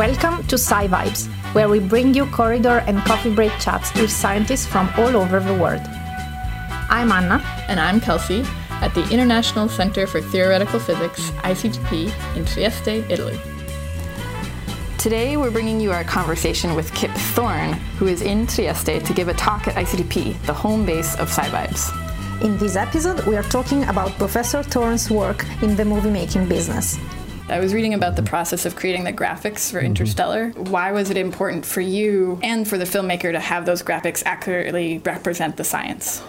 Welcome to Sci Vibes, where we bring you corridor and coffee break chats with scientists from all over the world. I'm Anna. And I'm Kelsey at the International Center for Theoretical Physics, ICTP, in Trieste, Italy. Today, we're bringing you our conversation with Kip Thorne, who is in Trieste to give a talk at ICTP, the home base of SciVibes. In this episode, we are talking about Professor Thorne's work in the movie making business. I was reading about the process of creating the graphics for mm-hmm. Interstellar. Why was it important for you and for the filmmaker to have those graphics accurately represent the science?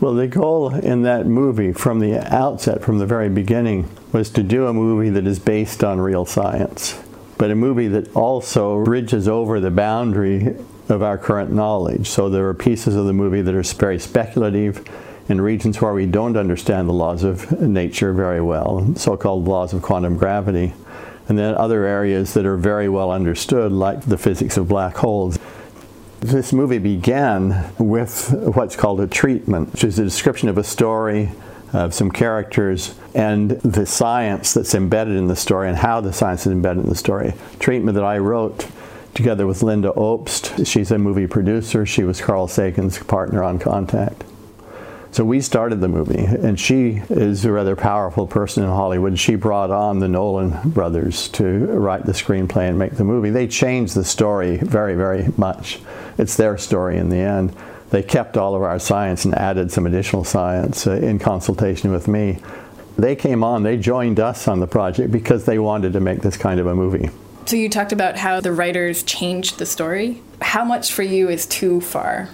Well, the goal in that movie from the outset, from the very beginning, was to do a movie that is based on real science, but a movie that also bridges over the boundary of our current knowledge. So there are pieces of the movie that are very speculative in regions where we don't understand the laws of nature very well, so called laws of quantum gravity, and then other areas that are very well understood, like the physics of black holes. This movie began with what's called a treatment, which is a description of a story, of some characters, and the science that's embedded in the story and how the science is embedded in the story. Treatment that I wrote together with Lynda Obst. She's a movie producer. She was Carl Sagan's partner on Contact. So we started the movie, and she is a rather powerful person in Hollywood. She brought on the Nolan brothers to write the screenplay and make the movie. They changed the story very, very much. It's their story in the end. They kept all of our science and added some additional science uh, in consultation with me. They came on, they joined us on the project because they wanted to make this kind of a movie. So you talked about how the writers changed the story. How much for you is too far?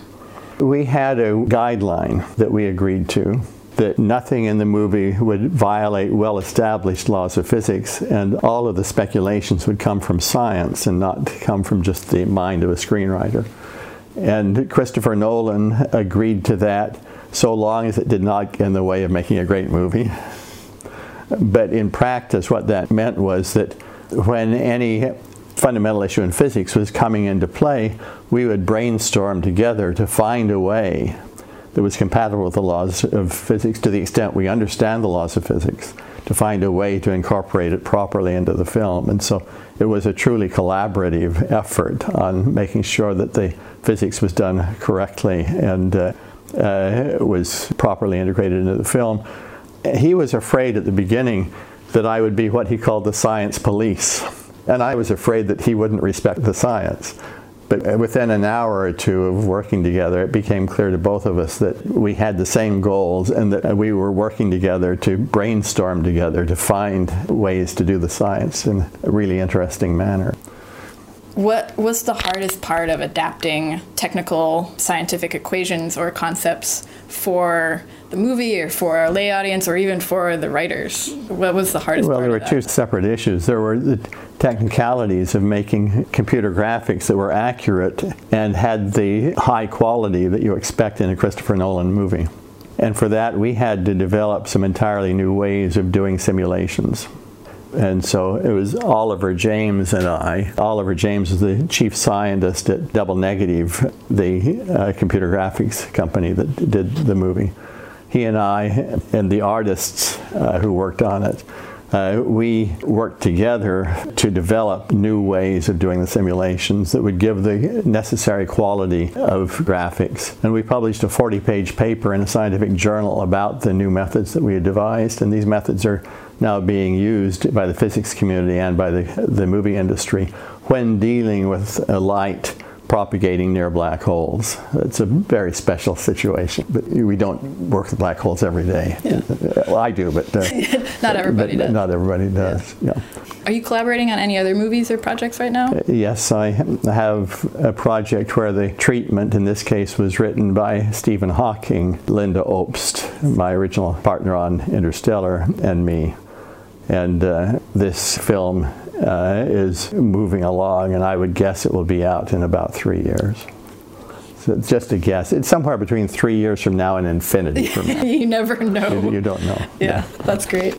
We had a guideline that we agreed to that nothing in the movie would violate well established laws of physics, and all of the speculations would come from science and not come from just the mind of a screenwriter. And Christopher Nolan agreed to that so long as it did not get in the way of making a great movie. But in practice, what that meant was that when any fundamental issue in physics was coming into play, we would brainstorm together to find a way that was compatible with the laws of physics to the extent we understand the laws of physics, to find a way to incorporate it properly into the film. And so it was a truly collaborative effort on making sure that the physics was done correctly and uh, uh, was properly integrated into the film. He was afraid at the beginning that I would be what he called the science police and I was afraid that he wouldn't respect the science. But uh, within an hour or two of working together, it became clear to both of us that we had the same goals and that uh, we were working together to brainstorm together to find ways to do the science in a really interesting manner. What was the hardest part of adapting technical scientific equations or concepts for the movie or for a lay audience or even for the writers? What was the hardest part? well, there were two separate issues. There were the technicalities of making computer graphics that were accurate and had the high quality that you expect in a Christopher Nolan movie. And for that, we had to develop some entirely new ways of doing simulations. And so it was Oliver James and I. Oliver James was the chief scientist at Double Negative, the uh, computer graphics company that did the movie. He and I and the artists uh, who worked on it uh, we worked together to develop new ways of doing the simulations that would give the necessary quality of graphics. And we published a 40 page paper in a scientific journal about the new methods that we had devised, and these methods are now being used by the physics community and by the, the movie industry when dealing with light propagating near black holes. It's a very special situation, but we don't work with black holes every day. Yeah. Well, I do, but uh, not everybody but does. Not everybody does. Yeah. yeah. Are you collaborating on any other movies or projects right now? Uh, yes, I have a project where the treatment, in this case, was written by Stephen Hawking, Lynda Obst, my original partner on Interstellar, and me. And uh, this film uh, is moving along, and I would guess it will be out in about three years. So it's just a guess. It's somewhere between three years from now and infinity from now. you never know. You, you don't know. Yeah, yeah, that's great.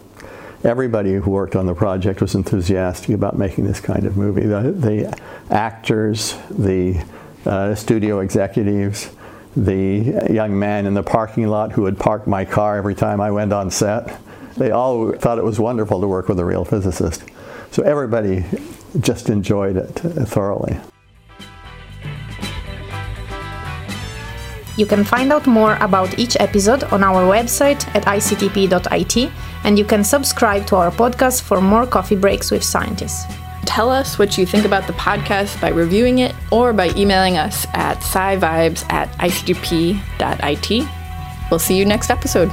Everybody who worked on the project was enthusiastic about making this kind of movie. The, the actors, the uh, studio executives, the young man in the parking lot who would park my car every time I went on set. They all thought it was wonderful to work with a real physicist. So everybody just enjoyed it thoroughly. You can find out more about each episode on our website at ictp.it, and you can subscribe to our podcast for more coffee breaks with scientists. Tell us what you think about the podcast by reviewing it or by emailing us at scivibes at ictp.it. We'll see you next episode.